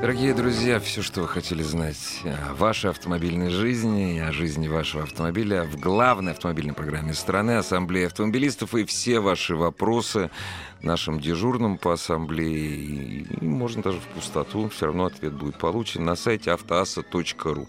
Дорогие друзья, все, что вы хотели знать о вашей автомобильной жизни и о жизни вашего автомобиля в главной автомобильной программе страны Ассамблея автомобилистов и все ваши вопросы нашим дежурным по ассамблее, и, можно даже в пустоту, все равно ответ будет получен на сайте автоаса.ру.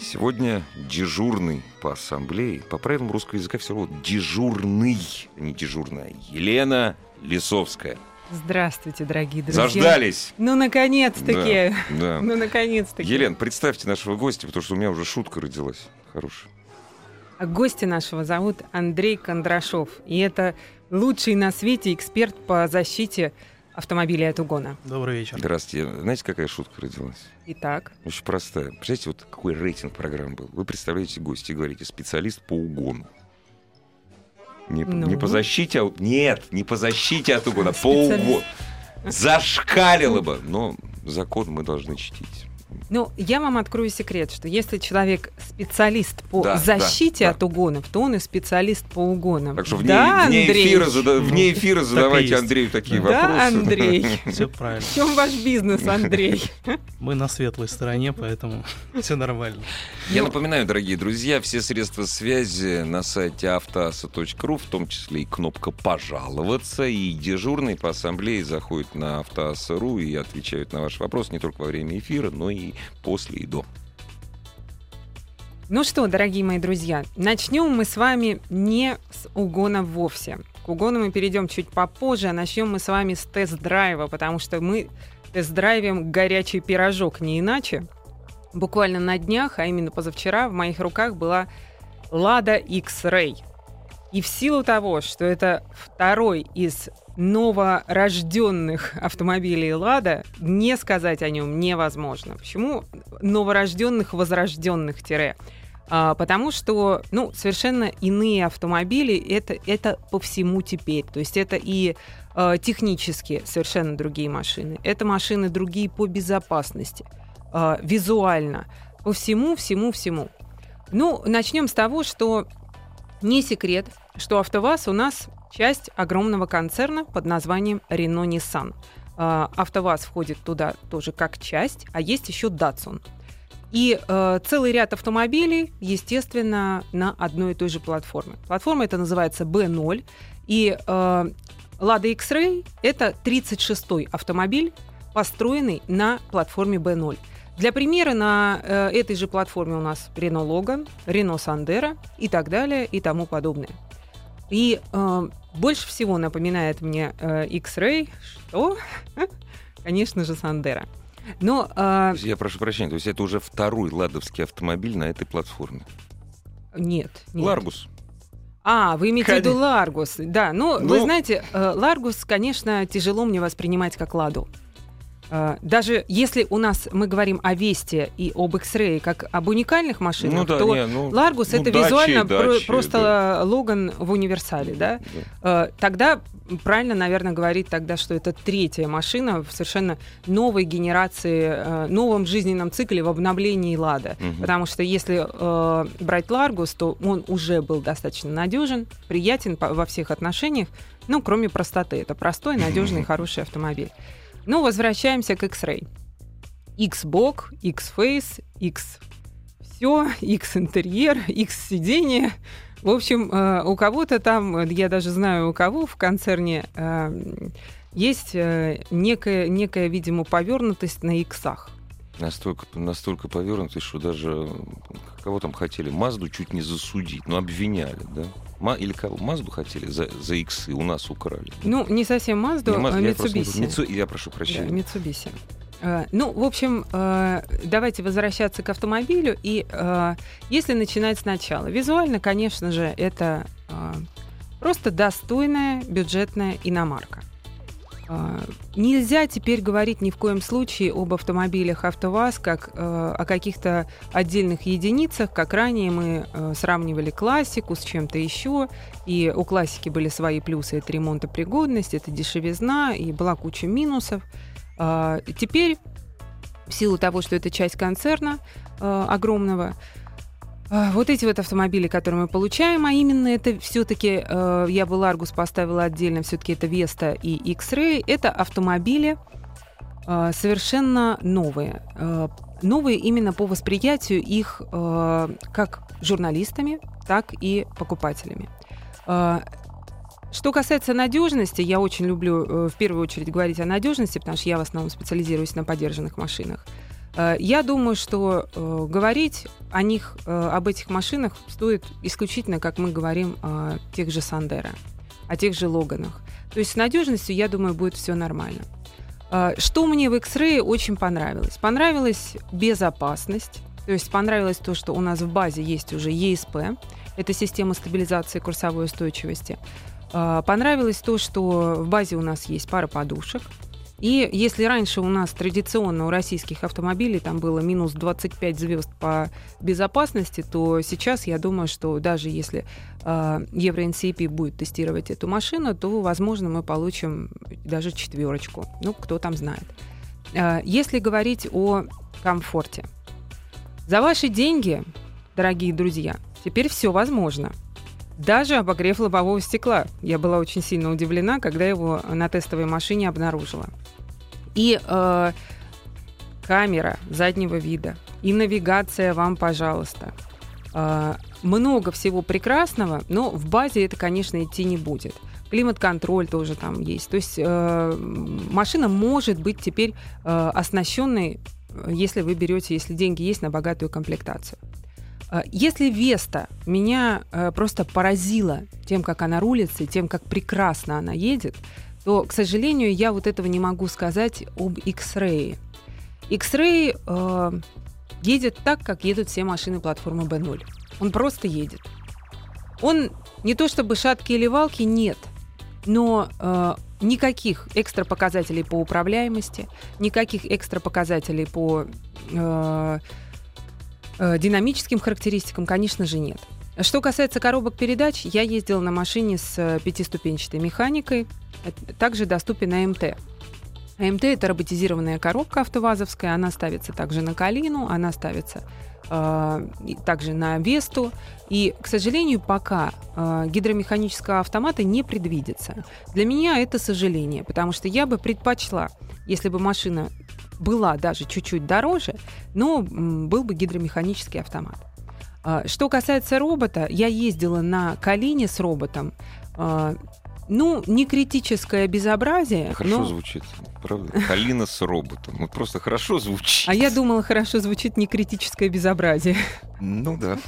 Сегодня дежурный по ассамблее, по правилам русского языка все равно дежурный, не дежурная, Елена Лисовская. Здравствуйте, дорогие друзья. Заждались. Ну, наконец-таки. Да, да. Ну, наконец-таки. Елен, представьте нашего гостя, потому что у меня уже шутка родилась. Хорошая. А гостя нашего зовут Андрей Кондрашов. И это лучший на свете эксперт по защите автомобилей от угона. Добрый вечер. Здравствуйте. Знаете, какая шутка родилась? Итак, Очень простая. Представляете, вот какой рейтинг программ был. Вы представляете гостя и говорите специалист по угону. Не, Ну? не по защите, а... Нет, не по защите от угона, по угону. Зашкалило бы. Но закон мы должны чтить. Ну, я вам открою секрет, что если человек специалист по Да, защите да, от угонов, то он и специалист по угонам. Так что вне, да, вне Андрей? эфира, зада- вне эфира задавайте. Андрею такие Да, вопросы. Да, Андрей. Все правильно. В чем ваш бизнес, Андрей? Мы на светлой стороне, поэтому все нормально. Я напоминаю, дорогие друзья, все средства связи на сайте автоаса.ру, в том числе и кнопка «Пожаловаться», и дежурные по ассамблее заходят на автоаса.ру и отвечают на ваши вопросы не только во время эфира, но и после и до. Ну что, дорогие мои друзья, начнем мы с вами не с угона вовсе. К угону мы перейдем чуть попозже, а начнем мы с вами с тест-драйва, потому что мы тест-драйвим горячий пирожок, не иначе. Буквально на днях, а именно позавчера, в моих руках была Lada X-Ray. И в силу того, что это второй из новорожденных автомобилей Лада, не сказать о нем невозможно. Почему новорожденных, возрожденных тире? А, потому что, ну, совершенно иные автомобили, это, это по всему теперь. То есть это и э, технически совершенно другие машины, это машины другие по безопасности, э, визуально, по всему, всему, всему. Ну, начнем с того, что не секрет, что АвтоВАЗ у нас часть огромного концерна под названием Renault Nissan. А, АвтоВАЗ входит туда тоже как часть, а есть еще Datsun. И э, целый ряд автомобилей, естественно, на одной и той же платформе. Платформа это называется B0. И э, Lada X-Ray это 36-й автомобиль, построенный на платформе B0. Для примера, на э, этой же платформе у нас Renault Logan, Renault Sandero и так далее и тому подобное. И э, больше всего напоминает мне э, X-Ray, что, конечно же, Sandero. Но э, Я прошу прощения, то есть это уже второй ладовский автомобиль на этой платформе. нет, нет. Ларгус. А, вы имеете в виду Конечно. Ларгус. Да, ну, Ну. вы знаете, э, Ларгус, конечно, тяжело мне воспринимать как Ладу. Э, Даже если у нас мы говорим о Весте и об X-Ray как об уникальных машинах, Ну да, то не, ну, Ларгус ну, это дачи, визуально про- дачи, просто да. Логан в универсале, да? Да. Э, Тогда правильно, наверное, говорить тогда, что это третья машина в совершенно новой генерации, э, новом жизненном цикле в обновлении Лада. Мгм. Потому что если брать Ларгус, то он уже был достаточно надежен, приятен во всех отношениях, ну, кроме простоты. Это простой, надежный, хороший автомобиль. Ну, возвращаемся к X-Ray. X-бок, X-face, X все, X-интерьер, X-сиденье. В общем, э, у кого-то там, я даже знаю у кого в концерне, э, есть э, некая, некая, видимо, повернутость на иксах. Настолько, настолько повернутый, что даже м, кого там хотели, Мазду чуть не засудить, но обвиняли, да? Ма- или кого? Мазду хотели за, за иксы, у нас украли. Ну, не совсем Мазду, Не а Мазду, я просто не- Mitsubishi. Митсу- я прошу Да, прощения. Mitsubishi. Э, Ну, в общем, э, давайте возвращаться к автомобилю. И э, если начинать сначала, визуально, конечно же, это э, просто достойная бюджетная иномарка. А, Нельзя теперь говорить ни в коем случае об автомобилях АвтоВАЗ как э, о каких-то отдельных единицах, как ранее мы э, сравнивали классику с чем-то еще, и у классики были свои плюсы, это ремонтопригодность, это дешевизна, и была куча минусов. А, Теперь, в силу того, что это часть концерна э, огромного, Вот эти вот автомобили, которые мы получаем, а именно это все-таки, э, я бы Ларгус поставила отдельно, все-таки это Веста и X-Ray, это автомобили э, совершенно новые. Э, новые именно по восприятию их э, как журналистами, так и покупателями. Э, Что касается надежности, я очень люблю э, в первую очередь говорить о надежности, потому что я в основном специализируюсь на поддержанных машинах. Э, Я думаю, что э, говорить о них, э, об этих машинах стоит исключительно, как мы говорим о тех же Сандера, о тех же Логанах. То есть с надежностью, я думаю, будет все нормально. Что мне в X-Ray очень понравилось? Понравилась безопасность, то есть понравилось то, что у нас в базе есть уже ESP, это система стабилизации курсовой устойчивости. Понравилось то, что в базе у нас есть пара подушек, и если раньше у нас традиционно у российских автомобилей там было минус 25 звезд по безопасности, то сейчас я думаю, что даже если э, Евро NCP будет тестировать эту машину, то, возможно, мы получим даже четверочку. Ну, кто там знает. Э, если говорить о комфорте. За ваши деньги, дорогие друзья, теперь все возможно. Даже обогрев лобового стекла. Я была очень сильно удивлена, когда его на тестовой машине обнаружила. И э, камера заднего вида, и навигация вам, пожалуйста. Э, много всего прекрасного, но в базе это, конечно, идти не будет. Климат-контроль тоже там есть. То есть э, машина может быть теперь э, оснащенной, если вы берете, если деньги есть на богатую комплектацию. Э, Если Веста меня э, просто поразила тем, как она рулится, и тем, как прекрасно она едет, то, к сожалению, я вот этого не могу сказать об X-Ray. X-Ray э, едет так, как едут все машины платформы B0. Он просто едет. Он не то чтобы шатки или валки, нет. Но э, никаких экстра показателей по управляемости, никаких экстра показателей по э, динамическим характеристикам, конечно же, нет. Что касается коробок передач, я ездила на машине с э, пятиступенчатой механикой. Э, Также доступен АМТ. АМТ – это роботизированная коробка автовазовская. Она ставится также на Калину, она ставится э, также на Весту. И, к сожалению, пока э, гидромеханического автомата не предвидится. Для меня это сожаление, потому что я бы предпочла, если бы машина была даже чуть-чуть дороже, но был бы гидромеханический автомат. А, Что касается робота, я ездила на Калине с роботом. А, Ну, не критическое безобразие, Хорошо но... звучит, правда? Калина с роботом. Ну, просто хорошо звучит. А я думала, хорошо звучит не критическое безобразие. Ну да.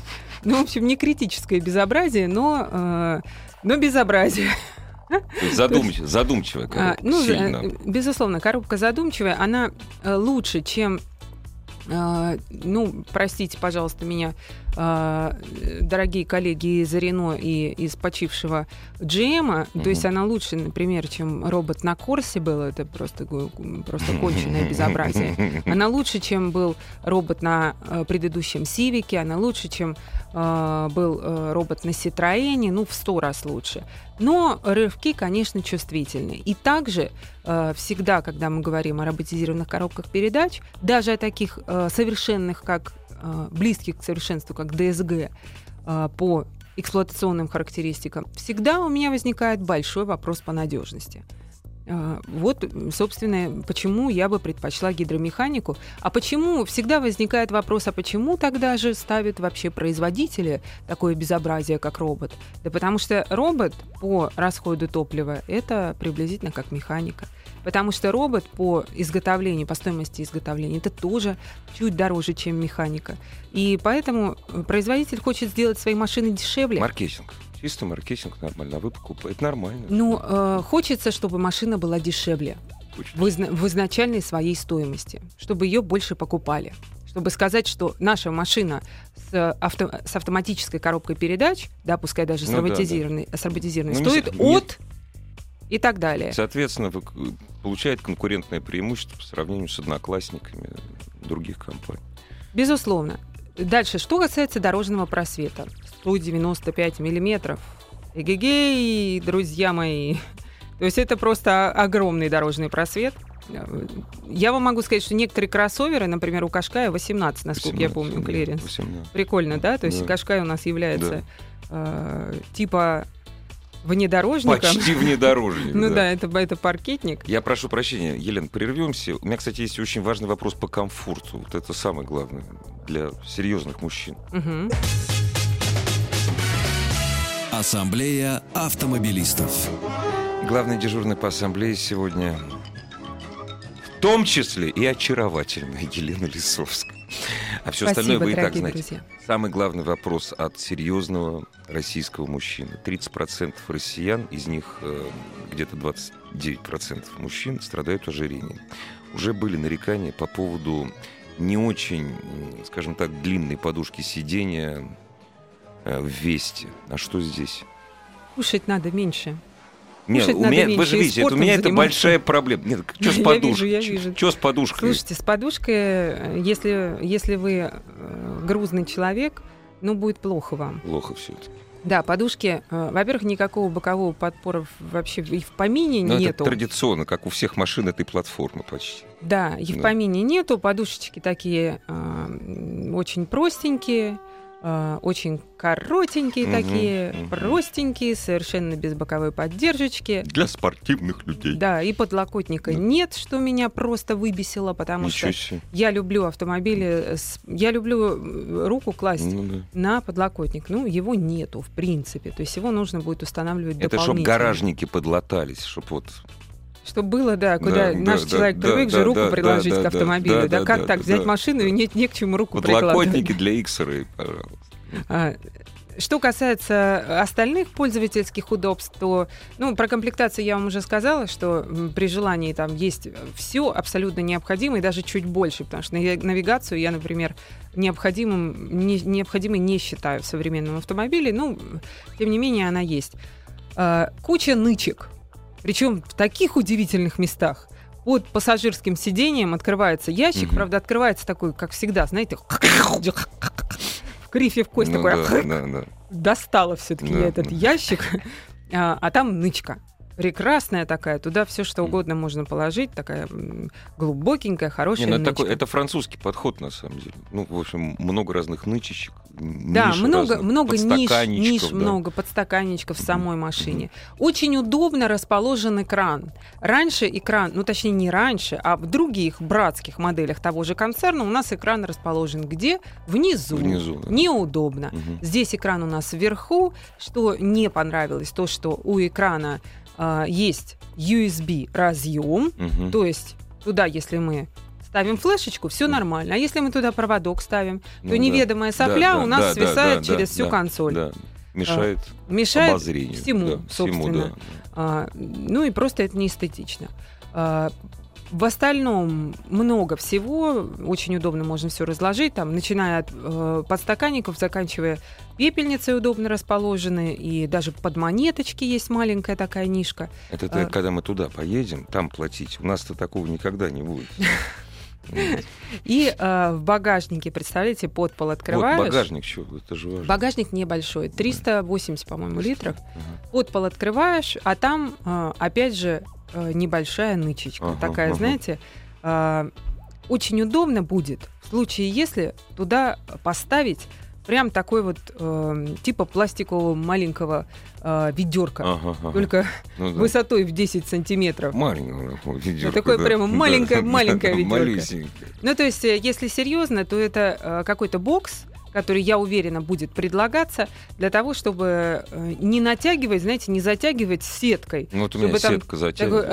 Ну, в общем, не критическое безобразие, но, э, но безобразие. Задумчивая, задумчивая коробка, ну, сильно. э, безусловно, коробка задумчивая, она э, лучше, чем э, ну, простите, пожалуйста, меня, дорогие коллеги из Рено и из почившего GM, то есть она лучше, например, чем робот на Корсе был, это просто, просто конченное безобразие. Она лучше, чем был робот на э, предыдущем Сивике, она лучше, чем э, был э, робот на Ситроене, ну, в сто раз лучше. Но рывки, конечно, чувствительны. И также э, всегда, когда мы говорим о роботизированных коробках передач, даже о таких э, совершенных, как близких к совершенству, как ДСГ, э, по эксплуатационным характеристикам, всегда у меня возникает большой вопрос по надежности. А, Вот, собственно, почему я бы предпочла гидромеханику. А почему всегда возникает вопрос, а почему тогда же ставят вообще производители такое безобразие, как робот? Да потому что робот по расходу топлива это приблизительно как механика. Потому что робот по изготовлению, по стоимости изготовления, это тоже чуть дороже, чем механика. И поэтому э, производитель хочет сделать свои машины дешевле. Маркетинг. Чисто маркетинг нормально. А вы покупаете. Нормально. Ну, э, хочется, чтобы машина была дешевле. В, изна- в изначальной своей стоимости, чтобы ее больше покупали. Чтобы сказать, что наша машина с, авто- с автоматической коробкой передач, да, пускай даже с Ну да, роботизированной, с роботизированной Ну, не стоит не- от и так далее. Соответственно, получает конкурентное преимущество по сравнению с одноклассниками других компаний. Безусловно. Дальше, что касается дорожного просвета. 195 миллиметров. Эгегей, друзья мои. То есть это просто огромный дорожный просвет. Я вам могу сказать, что некоторые кроссоверы, например, у Кашкая 18, насколько я 18, помню, да, клиренс. 18. Прикольно, да? То есть Да. Кашкай у нас является э, типа внедорожником. Почти внедорожник. Ну да, это, это паркетник. Я прошу прощения, Елена, прервемся. У меня, кстати, есть очень важный вопрос по комфорту. Вот это самое главное для серьезных мужчин. Ассамблея автомобилистов. Главный дежурный по ассамблее сегодня в том числе и очаровательная Елена Лисовская. А все остальное вы и так знаете. друзья. Самый главный вопрос от серьезного российского мужчины. 30% россиян, из них э, где-то 29% мужчин страдают ожирением. Уже были нарекания по поводу не очень, скажем так, длинной подушки сидения э, в весте. А что здесь? Кушать надо меньше. Нет, Кушать у меня, вы меньше же и видите, это, у меня это заниматься. большая проблема. Нет, что с Я подушкой? вижу, я вижу. Что с подушкой? Слушайте, с подушкой, э, если, если вы э, грузный человек, ну, будет плохо вам. Плохо все это. Да, подушки, э, во-первых, никакого бокового подпора вообще и в помине Но нету. это традиционно, как у всех машин этой платформы почти. Да, и в Да. помине нету. Подушечки такие э, очень простенькие, э, очень коротенькие Мгм, такие, мгм. простенькие, совершенно без боковой поддержки. Для спортивных людей. Да, и подлокотника Да. нет, что меня просто выбесило, потому Ничего что себе. я люблю автомобили, с- я люблю э, руку класть Ну да. на подлокотник. Ну, его нету, в принципе. То есть его нужно будет устанавливать Это чтобы дополнительно. гаражники подлатались, чтобы вот... Чтобы было, да, куда Да, наш да, человек да, привык да, же руку да, приложить да, к автомобилю. да, Да, да, как да, так да, взять да. машину и нет не к чему руку Подлокотники прикладывать? для иксеры, пожалуйста. А, Что касается остальных пользовательских удобств, то, ну, про комплектацию я вам уже сказала, что при желании там есть все абсолютно необходимое, и даже чуть больше, потому что нави- навигацию я, например, необходимым, не, необходимой не считаю в современном автомобиле, ну, тем не менее она есть. А, Куча нычек, причем в таких удивительных местах. Под пассажирским сиденьем открывается ящик, Мгм. правда, открывается такой, как всегда, знаете, в крифе в кость Ну такой да, да, да. достала все-таки Да, я этот да. ящик, а, а там нычка. Прекрасная такая, туда все что угодно можно положить, такая глубокенькая, Не, хорошая ну, это, такой, это французский подход, на самом деле. Ну, в общем, много разных нычечек. Да, ниш много, много ниш, ниш да. много подстаканничков в самой машине. Очень удобно расположен экран. Раньше экран, ну точнее не раньше, а в других братских моделях того же концерна у нас экран расположен где? Внизу. Внизу, да. Неудобно. Мгм. Здесь экран у нас вверху. Что не понравилось, то, что у экрана а, есть USB разъем, Мгм. то есть туда, если мы ставим флешечку, все нормально. А если мы туда проводок ставим, Ну то да. неведомая Да, сопля да, у нас да, да, свисает да, через да, всю да, консоль. Да. Мешает Мешает обозрению. всему, да, всему, собственно. да. а, ну и просто это не эстетично. А, в остальном много всего, очень удобно можно все разложить, там, начиная от э, подстаканников, заканчивая пепельницей удобно расположены, и даже под монеточки есть маленькая такая нишка. Это А. когда мы туда поедем, там платить. У нас-то такого никогда не будет. И э, в багажнике, представляете, подпол Вот открываешь. багажник, что, это же важно. Багажник небольшой, 380, по-моему, литров. Ага. Подпол открываешь, а там, э, опять же, э, небольшая нычечка. Ага, такая, ага. знаете, э, очень удобно будет в случае, если туда поставить прям такой вот э, типа пластикового маленького э, ведерка, Ага, ага. только Ну да. высотой в 10 сантиметров. Маленькое ведерко, такое да. прямо маленькое-маленькое да, ведерко. Малюсенькое. Ну, то есть, э, если серьезно, то это э, какой-то бокс, который, я уверена, будет предлагаться для того, чтобы э, не натягивать, знаете, не затягивать сеткой. Ну, вот у Чтобы меня там сетка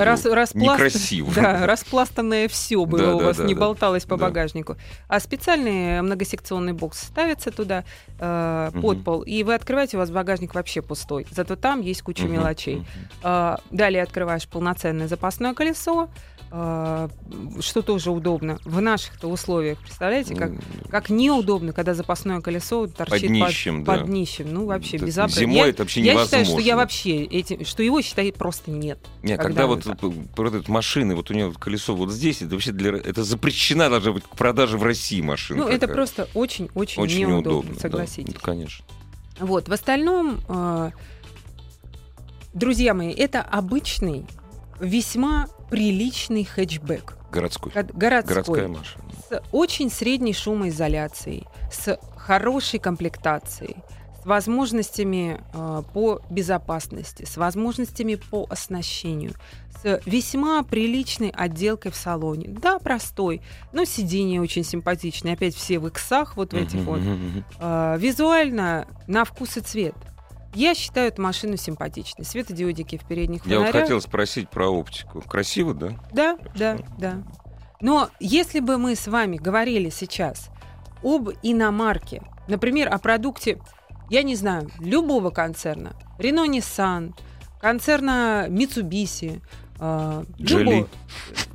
рас, ну, распласт- Некрасиво. Да, распластанное все было Да, у да, вас, да, не да. болталось по Да. багажнику. А специальный многосекционный бокс ставится туда э, под пол, и вы открываете, у вас багажник вообще пустой. Зато там есть куча мелочей. А, Далее открываешь полноценное запасное колесо, что тоже удобно в наших-то условиях. Представляете, как, Ну, как неудобно, когда запасное колесо торчит Под днищем, под, да. под днищем. Ну, вообще, Это безобразие. зимой я, это вообще я считаю, что невозможно. я вообще эти, что его считает просто нет. Не, когда когда, вот э, продают машины, вот у него вот колесо вот здесь, это вообще для, это запрещена должна быть к продаже в России машина. Ну, это просто очень-очень очень неудобно, неудобно, да. согласитесь. Ну, конечно. Вот, в остальном, э, друзья мои, это обычный, весьма приличный хэтчбэк. Городской. Го- Городской. Городская машина. С очень средней шумоизоляцией, с хорошей комплектацией, с возможностями э, по безопасности, с возможностями по оснащению, с весьма приличной отделкой в салоне. Да, простой, но сиденье очень симпатичное. Опять все в иксах, вот в этих вот. А, визуально на вкус и цвет. Я считаю эту машину симпатичной. Светодиодики в передних Я вот фонарях. хотел спросить про оптику. Красиво, да? Да, да, да. Но если бы мы с вами говорили сейчас об иномарке, например, о продукте, я не знаю, любого концерна, Renault Nissan, концерна Mitsubishi, э, Geely. любого-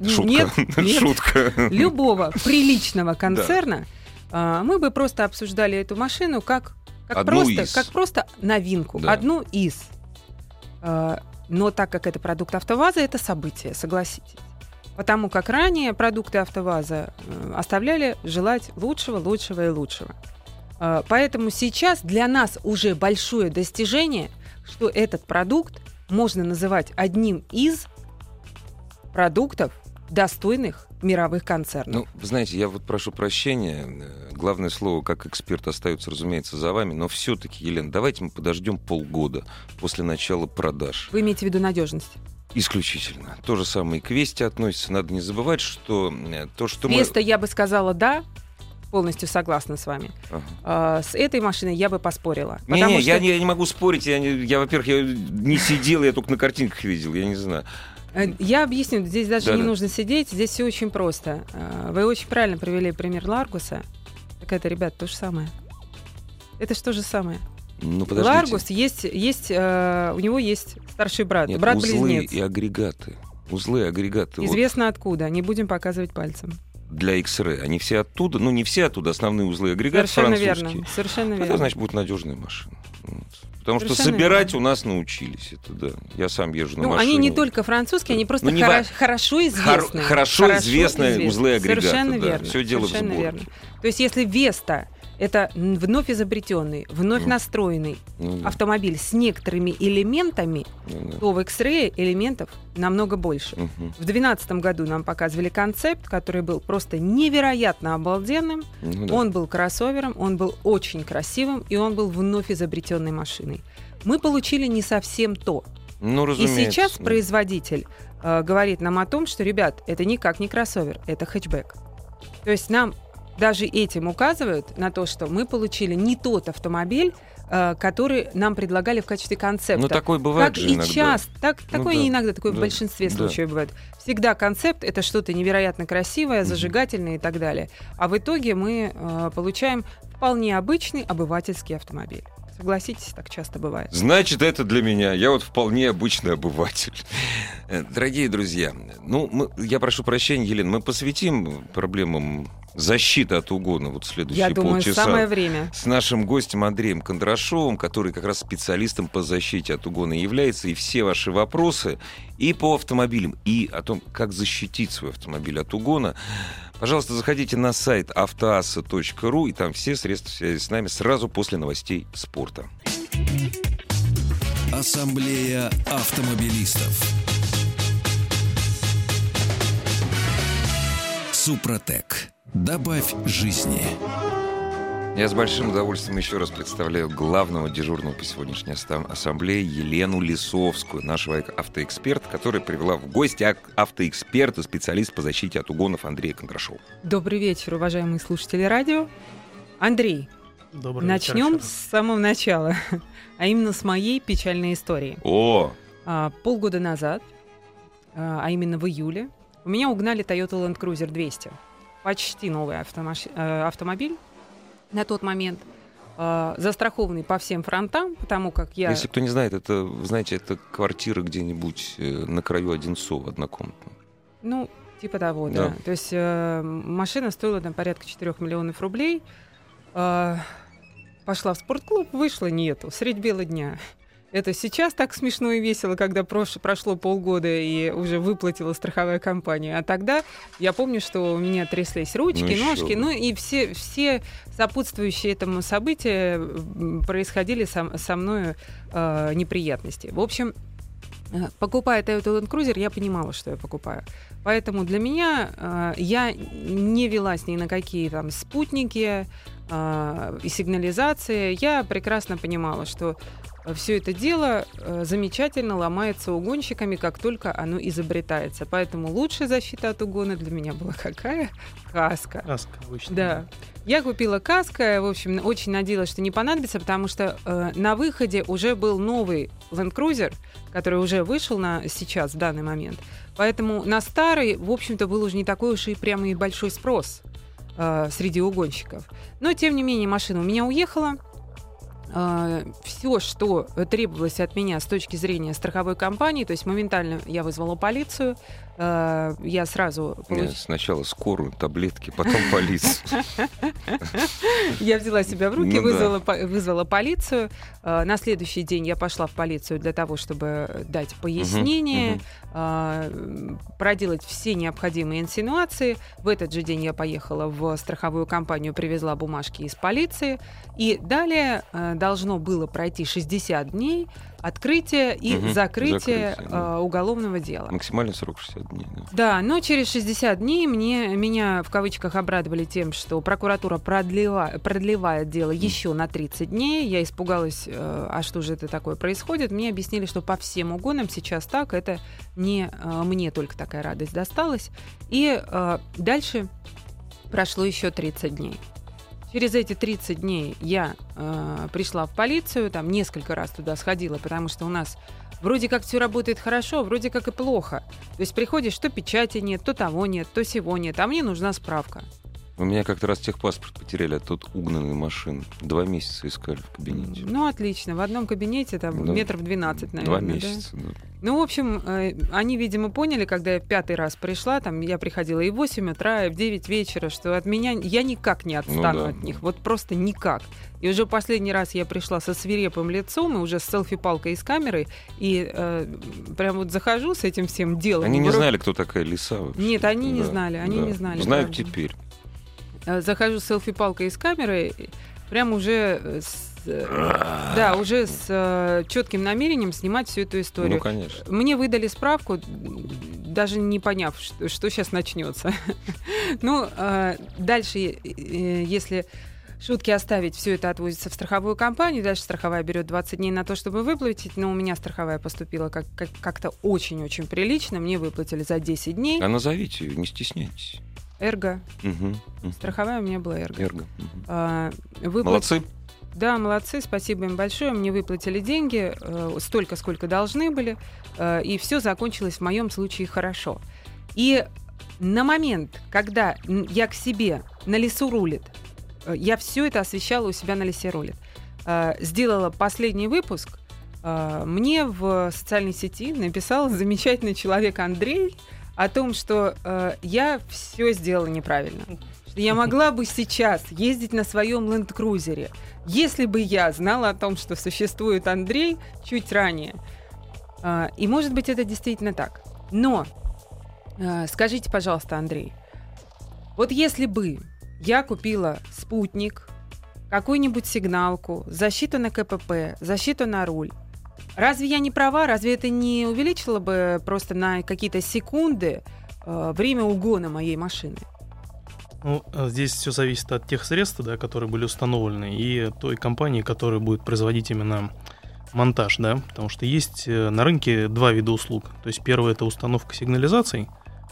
Шутка. Нет, нет, Шутка. любого приличного концерна, а, мы бы просто обсуждали эту машину как, как, Одну просто, из. как просто новинку, Да. одну из. А, Но так как это продукт АвтоВАЗа, это событие, согласитесь. Потому как ранее продукты АвтоВАЗа э, оставляли желать лучшего, лучшего и лучшего. А, Поэтому сейчас для нас уже большое достижение, что этот продукт можно называть одним из продуктов, достойных мировых концернов. Ну, знаете, я вот прошу прощения. э, Главное слово, как эксперт, остается, разумеется, за вами. Но все-таки, Елена, давайте мы подождем полгода после начала продаж. Вы имеете в виду надежность? Исключительно. То же самое и к Весте относится. Надо не забывать, что э, то, что мы... Веста, я бы сказала да, полностью согласна с вами. Ага. А, с этой машиной я бы поспорила. Не, не, что я, не, я не могу спорить. Я, не- я, во-первых, я не сидел, я только на картинках видел. Я не знаю. Э, я объясню, здесь даже Да-да. не нужно сидеть, здесь все очень просто. А, Вы очень правильно привели пример Ларгуса. Так это, ребят, то же самое. Это же то же самое. Ну, подождите. Ларгус есть, есть, э, у него есть старший брат, Нет, узлы брат-близнец. и агрегаты. Узлы и агрегаты. Вот Известно откуда, не будем показывать пальцем. для X-Ray. Они все оттуда, ну не все оттуда, основные узлы и агрегаты Совершенно французские. верно. Совершенно Это верно. значит будет надежная машина. Вот. Потому что Совершенно собирать верно. у нас научились. Это да. Я сам езжу на Ну, машине. они не только французские, они просто Ну, не хоро- хорошо Хор- известны. хорошо известные узлы и агрегаты, Совершенно да. верно. Всё дело в совершенно сборке. верно. То есть, если Веста это вновь изобретенный, вновь Ну. настроенный Ну, да. автомобиль с некоторыми элементами, Ну, да. то в X-Ray элементов намного больше. Мгм. В 2012 году нам показывали концепт, который был просто невероятно обалденным. Ну, да. Он был кроссовером, он был очень красивым, и он был вновь изобретенной машиной. Мы получили не совсем то. Ну, И разумеется. сейчас да. производитель э, говорит нам о том, что, ребят, это никак не кроссовер, это хэтчбэк. То есть нам даже этим указывают на то, что мы получили не тот автомобиль, э, который нам предлагали в качестве концепта. Ну, такое бывает как же и иногда. часто, так, Ну такое да, иногда, такое в да, большинстве да. случаев бывает. Всегда концепт это что-то невероятно красивое, зажигательное и так далее. А в итоге мы э, получаем вполне обычный обывательский автомобиль. Согласитесь, так часто бывает. Значит, это для меня. Я вот вполне обычный обыватель. Дорогие друзья, ну, мы- я прошу прощения, Елена, мы посвятим проблемам защиты от угона вот следующие Я думаю, полчаса. самое время. с нашим гостем Андреем Кондрашовым, который как раз специалистом по защите от угона является, и все ваши вопросы и по автомобилям, и о том, как защитить свой автомобиль от угона. Пожалуйста, заходите на сайт автоаса.ру, и там все средства связи с нами сразу после новостей спорта. Ассамблея автомобилистов. Супротек. Добавь жизни. Я с большим удовольствием еще раз представляю главного дежурного по сегодняшней ассамблее Елену Лисовскую, нашего автоэксперта, которая привела в гости автоэксперта, специалист по защите от угонов Андрея Кондрашова. Добрый вечер, уважаемые слушатели радио. Андрей, Добрый вечер начнем еще с самого начала, а именно с моей печальной истории. О, А, полгода назад, а а именно в июле, у меня угнали Toyota Land Cruiser 200. Почти новый автомаш- э, автомобиль на тот момент, а, застрахованный по всем фронтам, потому как я... Если кто не знает, это, знаете, это квартира где-нибудь э, на краю Одинцова, однокомнатная. Ну, типа того, да. Да. То есть э, машина стоила там порядка 4 миллионов рублей. Э, пошла в спортклуб, вышла, нету, средь бела дня. Это сейчас так смешно и весело, когда прош- прошло полгода и уже выплатила страховая компания. А тогда я помню, что у меня тряслись ручки, Ну, ножки, ну и все, все сопутствующие этому события происходили со, со мною э, неприятности. В общем, э, покупая Toyota Land Cruiser, я понимала, что я покупаю. Поэтому для меня э, я не велась ни на какие там спутники э, и сигнализации. Я прекрасно понимала, что все это дело э, замечательно ломается угонщиками, как только оно изобретается. Поэтому лучшая защита от угона для меня была какая? Каска. Каска обычно. Да. Я купила каска, в общем, очень надеялась, что не понадобится, потому что э, на выходе уже был новый Land Cruiser, который уже вышел на сейчас, в данный момент. Поэтому на старый, в общем-то, был уже не такой уж и прямо и большой спрос э, среди угонщиков. Но, тем не менее, машина у меня уехала. Все, что требовалось от меня с точки зрения страховой компании, то есть моментально я вызвала полицию, э, я сразу Не, получила... Сначала скорую, таблетки, потом полицию. Я взяла себя в руки, Ну вызвала, по- вызвала полицию. Э, На следующий день я пошла в полицию для того, чтобы дать пояснение, э, проделать все необходимые инсинуации. В этот же день я поехала в страховую компанию, привезла бумажки из полиции. И далее должно было пройти 60 дней открытия и Мгм, закрытия закрытие, да. э, уголовного дела. Максимальный срок 60 дней. да. Да, но через 60 дней мне, меня в кавычках обрадовали тем, что прокуратура продлева, продлевает дело еще на 30 дней. Я испугалась, э, а что же это такое происходит. Мне объяснили, что по всем угонам сейчас так, это не э, мне только такая радость досталась. И э, дальше прошло еще 30 дней. Через эти 30 дней я э, пришла в полицию, там несколько раз туда сходила, потому что у нас вроде как все работает хорошо, вроде как и плохо. То есть приходишь, то печати нет, то того нет, то сего нет, а мне нужна справка. У меня как-то раз техпаспорт потеряли от тут угнанной машины. Два месяца искали в кабинете. Ну, отлично. В одном кабинете там Да. метров 12, наверное. Два да? месяца. да. Ну, в общем, э, они, видимо, поняли, когда я пятый раз пришла, там я приходила и в 8 утра, и в 9 вечера, что от меня я никак не отстану Ну да, от них. Вот просто никак. И уже последний раз я пришла со свирепым лицом, и уже с селфи-палкой и с камерой, и э, прям вот захожу с этим всем делом. Они не в знали, кто такая лиса вообще. Нет, они не Да, знали, они да. не знали, Знают правда. теперь. Э, захожу с селфи-палкой и с камерой, и прям уже э, с, э, да, уже с четким намерением снимать всю эту историю. Ну, конечно. Мне выдали справку, даже не поняв, что, сейчас начнется. ну, э, дальше, э, если шутки оставить, все это отвозится в страховую компанию, дальше страховая берет 20 дней на то, чтобы выплатить, но у меня страховая поступила как- как- как-то очень-очень прилично, мне выплатили за 10 дней. А назовите ее, не стесняйтесь. Эрго, мгм. страховая у меня была Эрго. Эрго. А, выплат- Молодцы. Да, молодцы, спасибо им большое. Мне выплатили деньги, э, столько, сколько должны были, э, и все закончилось в моем случае хорошо. И на момент, когда я к себе на лесу рулит, э, я все это освещала у себя на лесе рулит, э, сделала последний выпуск, э, мне в социальной сети написал замечательный человек Андрей о том, что э, я все сделала неправильно. Что я могла бы сейчас ездить на своем ленд-крузере, если бы я знала о том, что существует Андрей чуть ранее. А, И может быть это действительно так. Но а, скажите, пожалуйста, Андрей, вот если бы я купила спутник, какую-нибудь сигналку, защиту на КПП, защиту на руль, разве я не права? Разве это не увеличило бы просто на какие-то секунды э, время угона моей машины? Ну, а здесь все зависит от тех средств, да, которые были установлены, и той компании, которая будет производить именно монтаж, да, потому что есть э, на рынке два вида услуг. То есть первое это установка сигнализаций.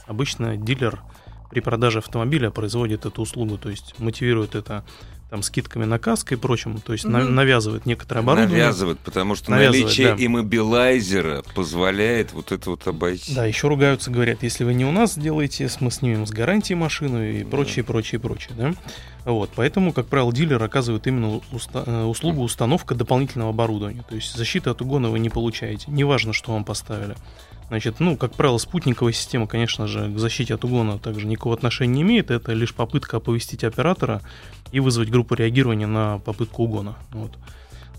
Обычно дилер при продаже автомобиля производит эту услугу, то есть мотивирует это там скидками на каско и прочим, то есть на- Мгм. навязывает некоторое оборудование. Навязывает, потому что Навязывает, наличие да. иммобилайзера позволяет вот это вот обойти. Да, еще ругаются, говорят, если вы не у нас сделаете, мы снимем с гарантии машину и прочее, прочее, прочее, да. Вот, поэтому, как правило, дилер оказывает именно уста- э, услугу установка дополнительного оборудования. То есть защиты от угона вы не получаете, неважно, что вам поставили. Значит, ну, как правило, спутниковая система, конечно же, к защите от угона также никакого отношения не имеет. Это лишь попытка оповестить оператора и вызвать группу реагирования на попытку угона. Вот.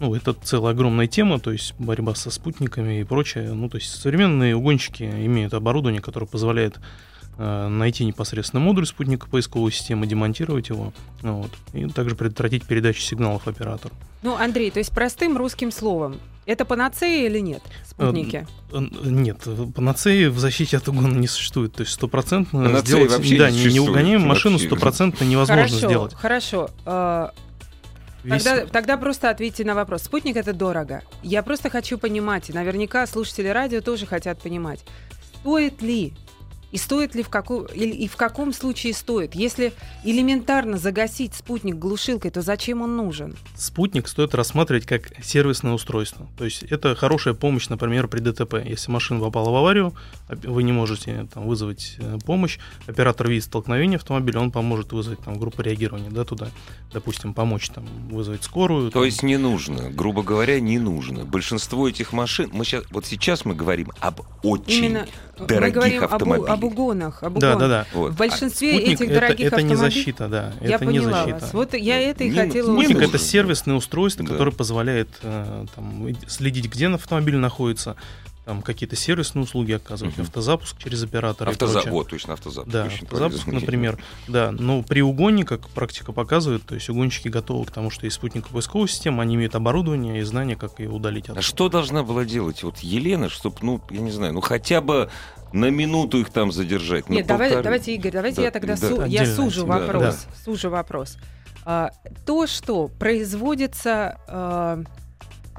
Ну, это целая огромная тема, то есть борьба со спутниками и прочее. Ну, то есть современные угонщики имеют оборудование, которое позволяет найти непосредственно модуль спутника поисковой системы, демонтировать его, ну вот, и также предотвратить передачу сигналов оператору. Ну, Андрей, то есть простым русским словом, это панацея или нет, спутники? Э, нет, панацеи в защите от угона не существует. То есть стопроцентно Панацеи сделать вообще да, не не, угоняем машину стопроцентно невозможно хорошо, сделать. Хорошо. Э, Весь- Тогда, тогда просто ответьте на вопрос. Спутник это дорого. Я просто хочу понимать, и наверняка слушатели радио тоже хотят понимать, стоит ли и стоит ли в каком или и в каком случае стоит. Если элементарно загасить спутник глушилкой, то зачем он нужен? Спутник стоит рассматривать как сервисное устройство. То есть это хорошая помощь, например, при ДТП. Если машина попала в аварию, вы не можете там, вызвать э, помощь, оператор видит столкновение автомобиля, он поможет вызвать там, группу реагирования да, туда. Допустим, помочь там, вызвать скорую. То там. есть не нужно, грубо говоря, не нужно. Большинство этих машин, мы сейчас, вот сейчас мы говорим об очень Именно мы дорогих говорим об, автомобилях. Об угонах. Об Да, угонах. да, да. Вот. В большинстве Спутник этих это, дорогих это не автомобилей... защита, да. Я это не поняла защита. вас. Вот я это и Не- хотела не Спутник это сервисное устройство, Да. которое позволяет э, там, следить, где автомобиль находится, там какие-то сервисные услуги оказывать, Мгм. автозапуск через оператора. и Автоза... прочее. Вот, точно, автозапуск. Да, Очень запуск, правильно. например, да, но при угоне, как практика показывает, то есть угонщики готовы к тому, что есть спутниковая поисковая система, они имеют оборудование и знания, как ее удалить. А оттуда. что должна была делать вот Елена, чтобы, ну, я не знаю, ну хотя бы на минуту их там задержать? на Нет, давай- полторы? давайте, Игорь, давайте Да, я тогда да. су- я сужу тема. вопрос. Сужу вопрос. А, то, что производится а,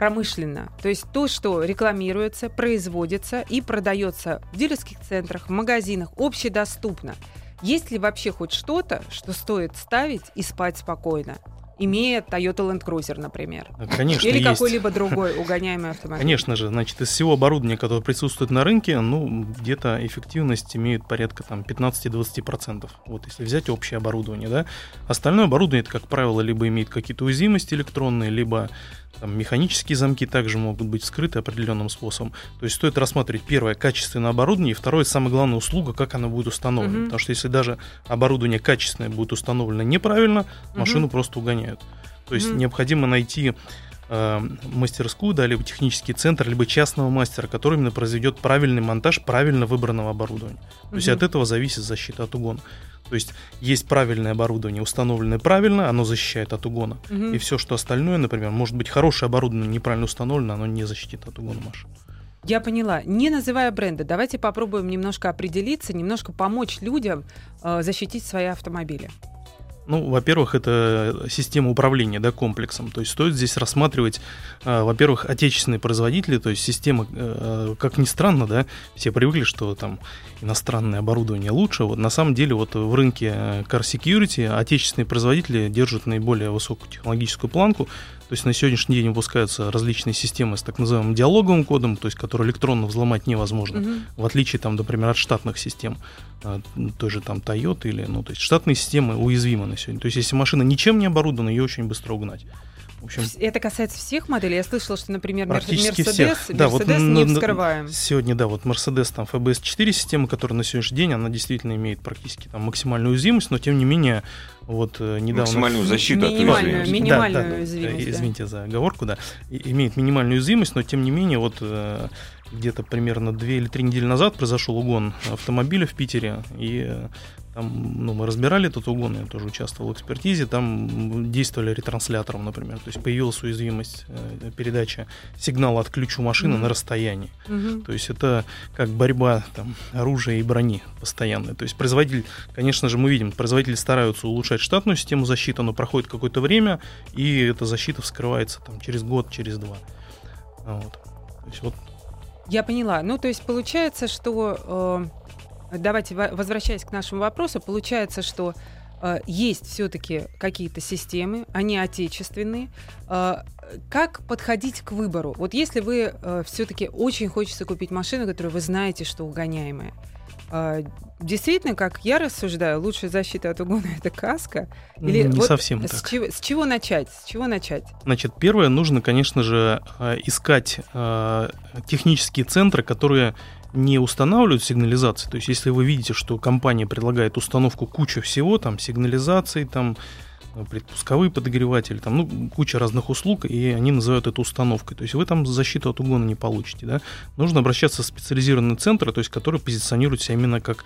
промышленно, то есть то, что рекламируется, производится и продается в дилерских центрах, в магазинах, общедоступно. Есть ли вообще хоть что-то, что стоит ставить и спать спокойно, имея Toyota Land Cruiser, например? Конечно, Или есть. какой-либо другой угоняемый автомобиль? Конечно же, значит, из всего оборудования, которое присутствует на рынке, ну, где-то эффективность имеет порядка там 15-20%. Вот если взять общее оборудование, да. Остальное оборудование, это, как правило, либо имеет какие-то уязвимости электронные, либо там, механические замки также могут быть скрыты определенным способом. То есть стоит рассматривать первое качественное оборудование, и второе, самое главное, услуга, как оно будет установлено. Мгм. Потому что если даже оборудование качественное будет установлено неправильно, машину просто угоняют. То есть Мгм. необходимо найти э, мастерскую, да, либо технический центр, либо частного мастера, который именно произведет правильный монтаж правильно выбранного оборудования. То есть от этого зависит защита от угона. То есть есть правильное оборудование, установленное правильно, оно защищает от угона. Мгм. И все, что остальное, например, может быть хорошее оборудование, неправильно установлено, оно не защитит от угона машин. Я поняла. Не называя бренда, давайте попробуем немножко определиться, немножко помочь людям э, защитить свои автомобили. Ну, во-первых, это система управления, да, комплексом. То есть стоит здесь рассматривать, э, во-первых, отечественные производители, то есть система, э, как ни странно, да, все привыкли, что там иностранное оборудование лучше. Вот на самом деле вот в рынке э, Car Security отечественные производители держат наиболее высокую технологическую планку. То есть на сегодняшний день выпускаются различные системы с так называемым диалоговым кодом, то есть которые электронно взломать невозможно Мгм. в отличие, там, например, от штатных систем, а, той же там Toyota или, ну, то есть штатные системы уязвимы на сегодня. То есть если машина ничем не оборудована, ее очень быстро угнать. В общем, Это касается всех моделей. Я слышала, что, например, Мер- Практически Мерседес, всех. Да, вот не вскрываем. сегодня, да, вот Mercedes там FBS4 система, которая на сегодняшний день, она действительно имеет практически там максимальную уязвимость, но тем не менее, вот э, недавно... Максимальную защиту от Минимальную, уязвимости. ми- минимальную Да, да, да. уязвимость, Э, да. Извините за оговорку, да. И- Имеет минимальную уязвимость, но тем не менее, вот э, где-то примерно две или три недели назад произошел угон автомобиля в Питере, и там, ну, мы разбирали этот угон, я тоже участвовал в экспертизе, там действовали ретранслятором, например, то есть появилась уязвимость э, передачи сигнала от ключу машины Мгм. на расстоянии. Мгм. То есть это как борьба там, оружия и брони постоянная. То есть производитель, конечно же, мы видим, производители стараются улучшать штатную систему защиты, но проходит какое-то время, и эта защита вскрывается там, через год, через два. Вот. То есть вот Я поняла. Ну, то есть получается, что... э, давайте, во- возвращаясь к нашему вопросу, получается, что э, есть все-таки какие-то системы, они отечественные. Э, как подходить к выбору? Вот если вы все-таки очень хочется купить машину, которую вы знаете, что угоняемая, э, действительно, как я рассуждаю, лучшая защита от угона это каска. Или не вот совсем с так. чего, с чего начать? С чего начать? Значит, первое, нужно, конечно же, э, искать э, технические центры, которые не устанавливают сигнализации, то есть если вы видите, что компания предлагает установку кучу всего, там сигнализации, там предпусковые подогреватели, там, ну, куча разных услуг, и они называют это установкой. То есть вы там защиту от угона не получите, да. Нужно обращаться в специализированные центры, то есть которые позиционируют себя именно как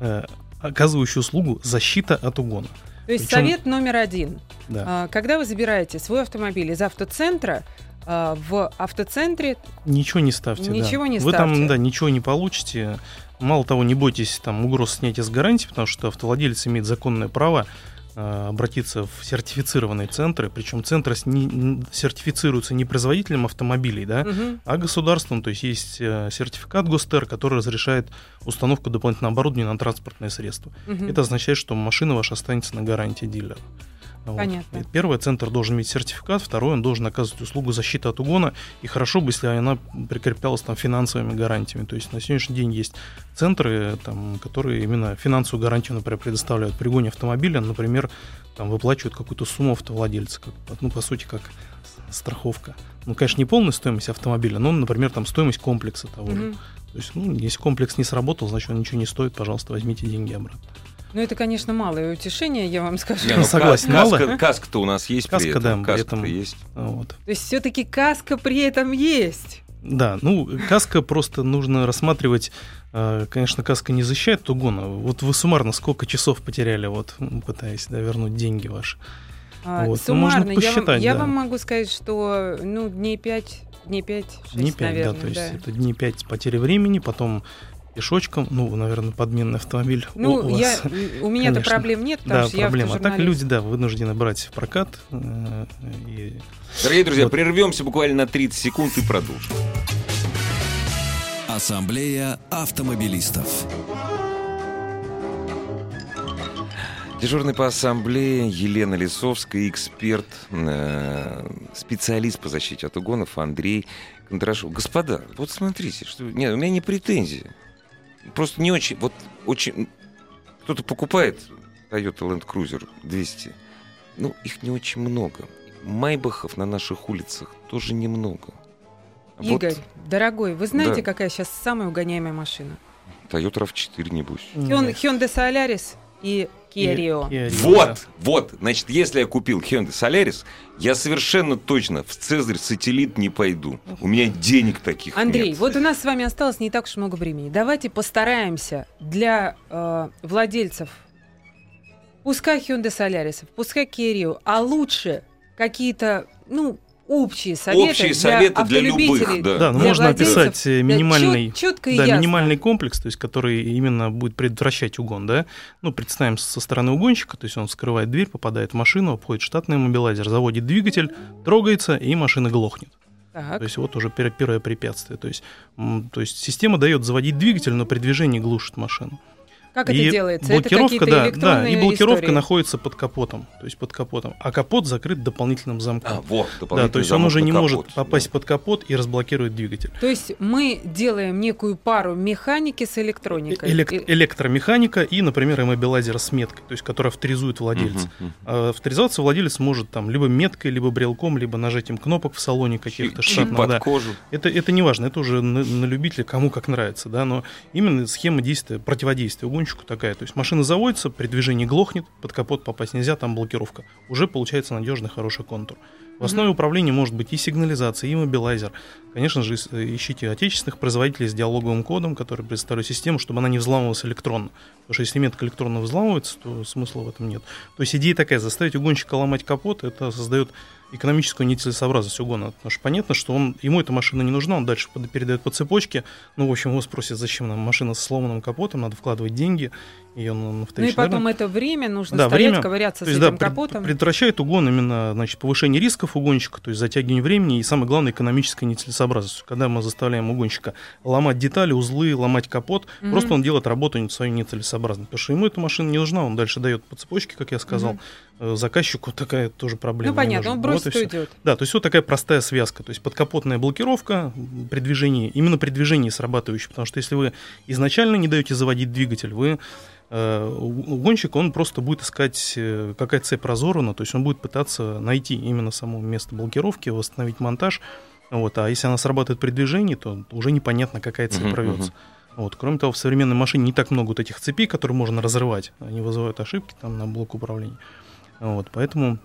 э, оказывающие услугу защита от угона. То есть Причем... совет номер один. Да. А, когда вы забираете свой автомобиль из автоцентра, а, в автоцентре... Ничего не ставьте. Ничего да. не Вы ставьте. там, да, ничего не получите. Мало того, не бойтесь там угроз снятия с гарантии, потому что автовладелец имеет законное право Э, обратиться в сертифицированные центры, причем центры не, сертифицируются не производителем автомобилей, да, угу. а государством, то есть есть э, сертификат ГОСТЕР, который разрешает установку дополнительного оборудования на транспортное средство. Угу. Это означает, что машина ваша останется на гарантии дилера. Понятно. Вот. Первое, центр должен иметь сертификат, второе, он должен оказывать услугу защиты от угона, и хорошо бы, если она прикреплялась там финансовыми гарантиями. То есть на сегодняшний день есть центры, там, которые именно финансовую гарантию, например, предоставляют при гоне автомобиля, например, там выплачивают какую-то сумму автовладельца, как, ну, по сути, как страховка. Ну, конечно, не полная стоимость автомобиля, но, например, там стоимость комплекса того же. Mm-hmm. То есть, ну, если комплекс не сработал, значит, он ничего не стоит, пожалуйста, возьмите деньги обратно. Ну, это, конечно, малое утешение, я вам скажу. Не, ну, Согласен, каска, мало. Каска-то у нас есть каска, при этом. Да, каска-то есть. Вот. То есть все-таки каска при этом есть. Да, ну, каска просто нужно рассматривать э, Конечно, каска не защищает угона. Вот вы суммарно сколько часов потеряли, вот пытаясь да, вернуть деньги ваши. А, вот. Ну, суммарно, я, вам, я вам могу сказать, что ну, дней 5, дней 5, 6, дней 5, наверное, да, то есть да. это дней 5 потери времени, потом пешочком, ну, наверное, подменный автомобиль. Ну, у, я, вас, у меня-то проблем нет, потому да, что проблема. я А так люди, да, вынуждены брать в прокат. Э, и... Дорогие друзья, вот. прервемся буквально на 30 секунд и продолжим. Ассамблея автомобилистов. Дежурный по ассамблее Елена Лисовская, эксперт, э, специалист по защите от угонов Андрей Кондрашов. Господа, вот смотрите, что... Нет, у меня не претензии просто не очень... Вот очень... Кто-то покупает Toyota Land Cruiser 200. Ну, их не очень много. Майбахов на наших улицах тоже немного. Игорь, вот... дорогой, вы знаете, да. какая сейчас самая угоняемая машина? Toyota RAV4, небось. Hyundai Solaris и Rio. Вот, вот. Значит, если я купил Hyundai Solaris, я совершенно точно в Цезарь сателлит не пойду. У меня денег таких Андрей, нет. вот у нас с вами осталось не так уж много времени. Давайте постараемся для э, владельцев, пускай Hyundai Solaris, пускай Rio, а лучше какие-то, ну, общие советы, общие для советы для любых, да. Да, ну, можно описать минимальный, чет, да, минимальный комплекс, то есть который именно будет предотвращать угон, да. Ну, представим со стороны угонщика, то есть он вскрывает дверь, попадает в машину, обходит штатный мобилайзер, заводит двигатель, трогается, и машина глохнет. Так. То есть вот уже первое препятствие. То есть, то есть система дает заводить двигатель, но при движении глушит машину. Как и это делается? Блокировка, это да, да, и блокировка истории. находится под капотом, то есть под капотом, а капот закрыт дополнительным замком. А, вот, да, то есть он уже не капот, может попасть да. под капот и разблокировать двигатель. То есть мы делаем некую пару механики с электроникой. Элект, электромеханика и, например, иммобилайзер с меткой, то есть которая авторизует владельца. Uh-huh, uh-huh. А авторизоваться владелец может там либо меткой, либо брелком, либо нажатием кнопок в салоне каких-то штатных. да. кожу. Это, это не важно, это уже на, на любителя, кому как нравится, да, но именно схема действия, противодействия угонщику такая, то есть машина заводится, при движении глохнет, под капот попасть нельзя, там блокировка. Уже получается надежный, хороший контур. В основе mm-hmm. управления может быть и сигнализация, и мобилайзер. Конечно же, ищите отечественных производителей с диалоговым кодом, который представляет систему, чтобы она не взламывалась электронно. Потому что если метка электронно взламывается, то смысла в этом нет. То есть идея такая, заставить угонщика ломать капот, это создает экономическую нецелесообразность угона. Потому что понятно, что он, ему эта машина не нужна, он дальше передает по цепочке. Ну, в общем, его спросят, зачем нам машина с сломанным капотом, надо вкладывать деньги. И он на Ну и потом это время нужно да, стоять, время, ковыряться с есть, этим да, капотом. предотвращает угон именно значит, повышение рисков угонщика, то есть затягивание времени и, самое главное, экономическая нецелесообразность. Когда мы заставляем угонщика ломать детали, узлы, ломать капот, mm-hmm. просто он делает работу свою нецелесообразно. Потому что ему эта машина не нужна, он дальше дает по цепочке, как я сказал. Mm-hmm. Заказчику такая тоже проблема. Ну понятно, он бросит вот идет. Да, то есть вот такая простая связка. То есть подкапотная блокировка при движении, именно при движении срабатывающая. Потому что если вы изначально не даете заводить двигатель, вы гонщик, он просто будет искать, э, какая цепь разорвана, то есть он будет пытаться найти именно само место блокировки, восстановить монтаж. Вот, а если она срабатывает при движении, то уже непонятно, какая цепь uh-huh, рвется. Uh-huh. Вот. Кроме того, в современной машине не так много вот этих цепей, которые можно разрывать. Они вызывают ошибки там на блок управления. Вот. Поэтому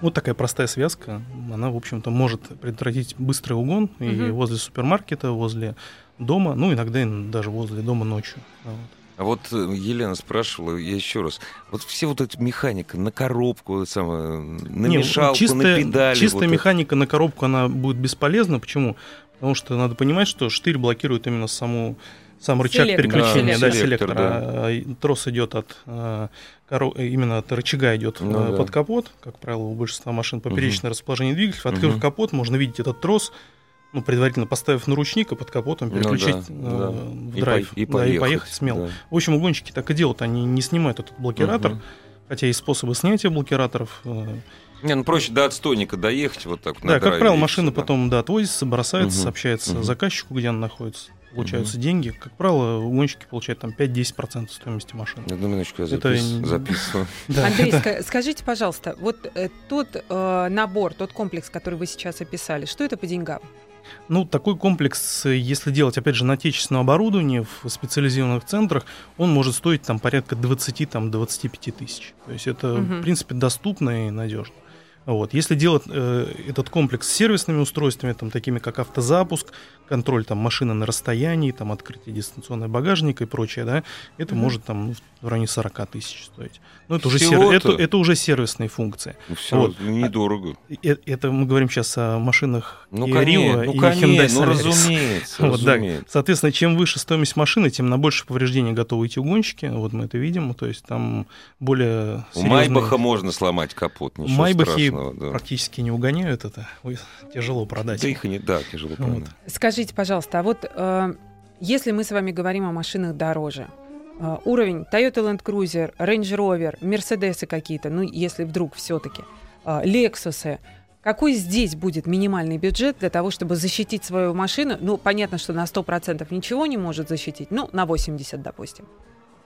вот такая простая связка, она, в общем-то, может предотвратить быстрый угон угу. и возле супермаркета, возле дома, ну, иногда даже возле дома ночью. Вот. А вот э, Елена спрашивала, я еще раз, вот все вот эти механика на коробку, самое, на Не, мешалку, чистая, на педали. Чистая вот механика это. на коробку, она будет бесполезна. Почему? Потому что надо понимать, что штырь блокирует именно саму сам рычаг селектор. переключения, да, да, селектор, да. А, трос идет от а, именно от рычага идет ну, а, под да. капот, как правило, у большинства машин поперечное угу. расположение двигателя. Открыв угу. капот, можно видеть этот трос, ну, предварительно поставив на ручник и под капотом ну переключить ну, да, э, да. в драйв и, по, и, да, поехать. и поехать смело. Да. В общем, угонщики так и делают, они не снимают этот блокиратор, угу. хотя есть способы снятия блокираторов. Э. Не, ну проще до отстойника доехать вот так. Да, как правило, машина да. потом да, отвозится, бросается, угу. сообщается угу. заказчику, где она находится получаются угу. деньги. Как правило, угонщики получают там 5-10% стоимости машины. Одну минуточку, я запис... это... записываю. Андрей, скажите, пожалуйста, вот э, тот э, набор, тот комплекс, который вы сейчас описали, что это по деньгам? Ну, такой комплекс, если делать, опять же, на отечественном оборудовании в специализированных центрах, он может стоить там порядка 20-25 тысяч. То есть это, угу. в принципе, доступно и надежно. Вот. Если делать э, этот комплекс с сервисными устройствами, там, такими как автозапуск, контроль там, машины на расстоянии, там, открытие дистанционного багажника и прочее, да, это mm-hmm. может там, ну, в районе 40 тысяч стоить. Ну, это, уже сер... это, это уже сервисные функции. Ну, все вот. недорого. Это, это мы говорим сейчас о машинах ну, Kia Rio ну, и конечно, Hyundai Solaris. Ну, разумеется, вот, разумеется. Да. Соответственно, чем выше стоимость машины, тем на больше повреждений готовы идти угонщики. Вот мы это видим. То есть там более серьезные... У Майбаха можно сломать капот, ничего Майбахи страшного. Да. практически не угоняют это. Тяжело продать. Да их не, да, тяжело продать. Вот. Скажите, пожалуйста, а вот э, если мы с вами говорим о машинах дороже, э, уровень Toyota Land Cruiser, Range Rover, Mercedes какие-то, ну, если вдруг все-таки, э, Lexus, какой здесь будет минимальный бюджет для того, чтобы защитить свою машину? Ну, понятно, что на 100% ничего не может защитить, ну, на 80%, допустим.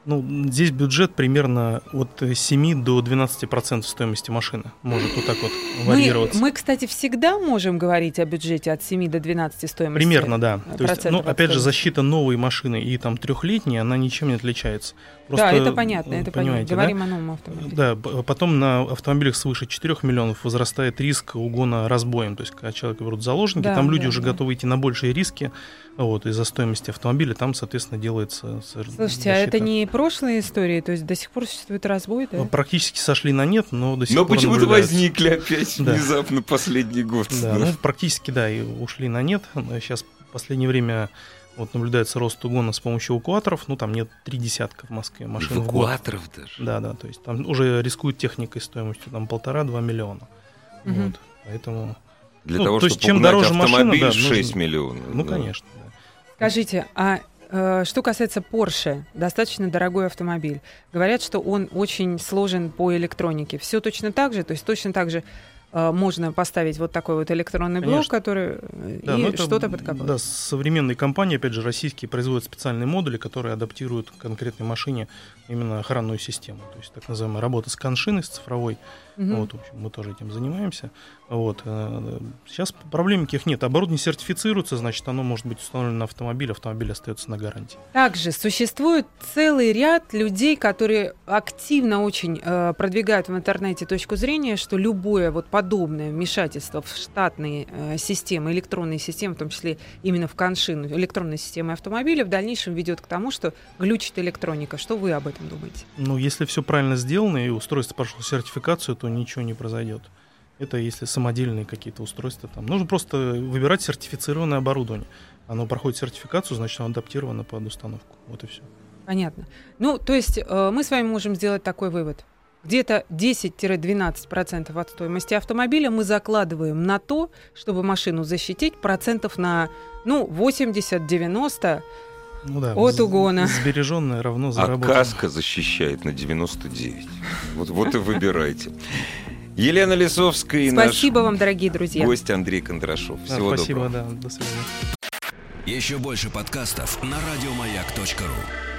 Ну, здесь бюджет примерно от 7 до 12% стоимости машины. Может вот так вот варьироваться. Мы, мы, кстати, всегда можем говорить о бюджете от 7 до 12 стоимости. Примерно, да. То есть, ну, опять же, защита новой машины и там трехлетней, она ничем не отличается. Просто, да, это понятно, это понятно. Говорим да? о новом автомобиле. Да, потом на автомобилях свыше 4 миллионов возрастает риск угона разбоем. То есть, когда человека берут заложники, да, там люди да, уже да. готовы идти на большие риски вот, из-за стоимости автомобиля, там, соответственно, делается Слушайте, а защита. а это не прошлые истории? То есть до сих пор существует разбой, да? Ну, практически сошли на нет, но до сих но пор Но почему-то возникли опять да. внезапно последний год. Да, ну, практически, да, и ушли на нет. Сейчас в последнее время вот наблюдается рост угона с помощью эвакуаторов. Ну, там нет три десятка в Москве машин Эвакуаторов в даже? Да, да, то есть там уже рискуют техникой стоимостью там полтора-два миллиона. Угу. Вот, поэтому... Для ну, того, то чтобы есть, чем дороже автомобиль машина, да, 6 нужно... миллионов. Ну, да. конечно. Да. Скажите, а что касается Porsche, достаточно дорогой автомобиль. Говорят, что он очень сложен по электронике. Все точно так же, то есть точно так же Э, можно поставить вот такой вот электронный блок, Конечно. который э, да, и что-то под капотом. Да, современные компании, опять же, российские, производят специальные модули, которые адаптируют к конкретной машине именно охранную систему. То есть так называемая работа с коншиной, с цифровой. Угу. Вот, в общем, мы тоже этим занимаемся. Вот. Э, сейчас проблем никаких нет. Оборудование сертифицируется, значит, оно может быть установлено на автомобиль, автомобиль остается на гарантии. Также существует целый ряд людей, которые активно очень э, продвигают в интернете точку зрения, что любое вот подобное вмешательство в штатные э, системы, электронные системы, в том числе именно в коншину, электронной системы автомобиля, в дальнейшем ведет к тому, что глючит электроника. Что вы об этом думаете? Ну, если все правильно сделано и устройство прошло сертификацию, то ничего не произойдет. Это если самодельные какие-то устройства там. Нужно просто выбирать сертифицированное оборудование. Оно проходит сертификацию, значит, оно адаптировано под установку. Вот и все. Понятно. Ну, то есть э, мы с вами можем сделать такой вывод. Где-то 10-12% от стоимости автомобиля мы закладываем на то, чтобы машину защитить процентов на ну, 80-90 ну да, от угона. Сбереженное равно заработанное. А каска защищает на 99. Вот, вот и выбирайте. Елена Лисовская и Спасибо наш вам, дорогие друзья. Гость Андрей Кондрашов. Всего да, спасибо, доброго. да. До свидания. Еще больше подкастов на радиомаяк.ру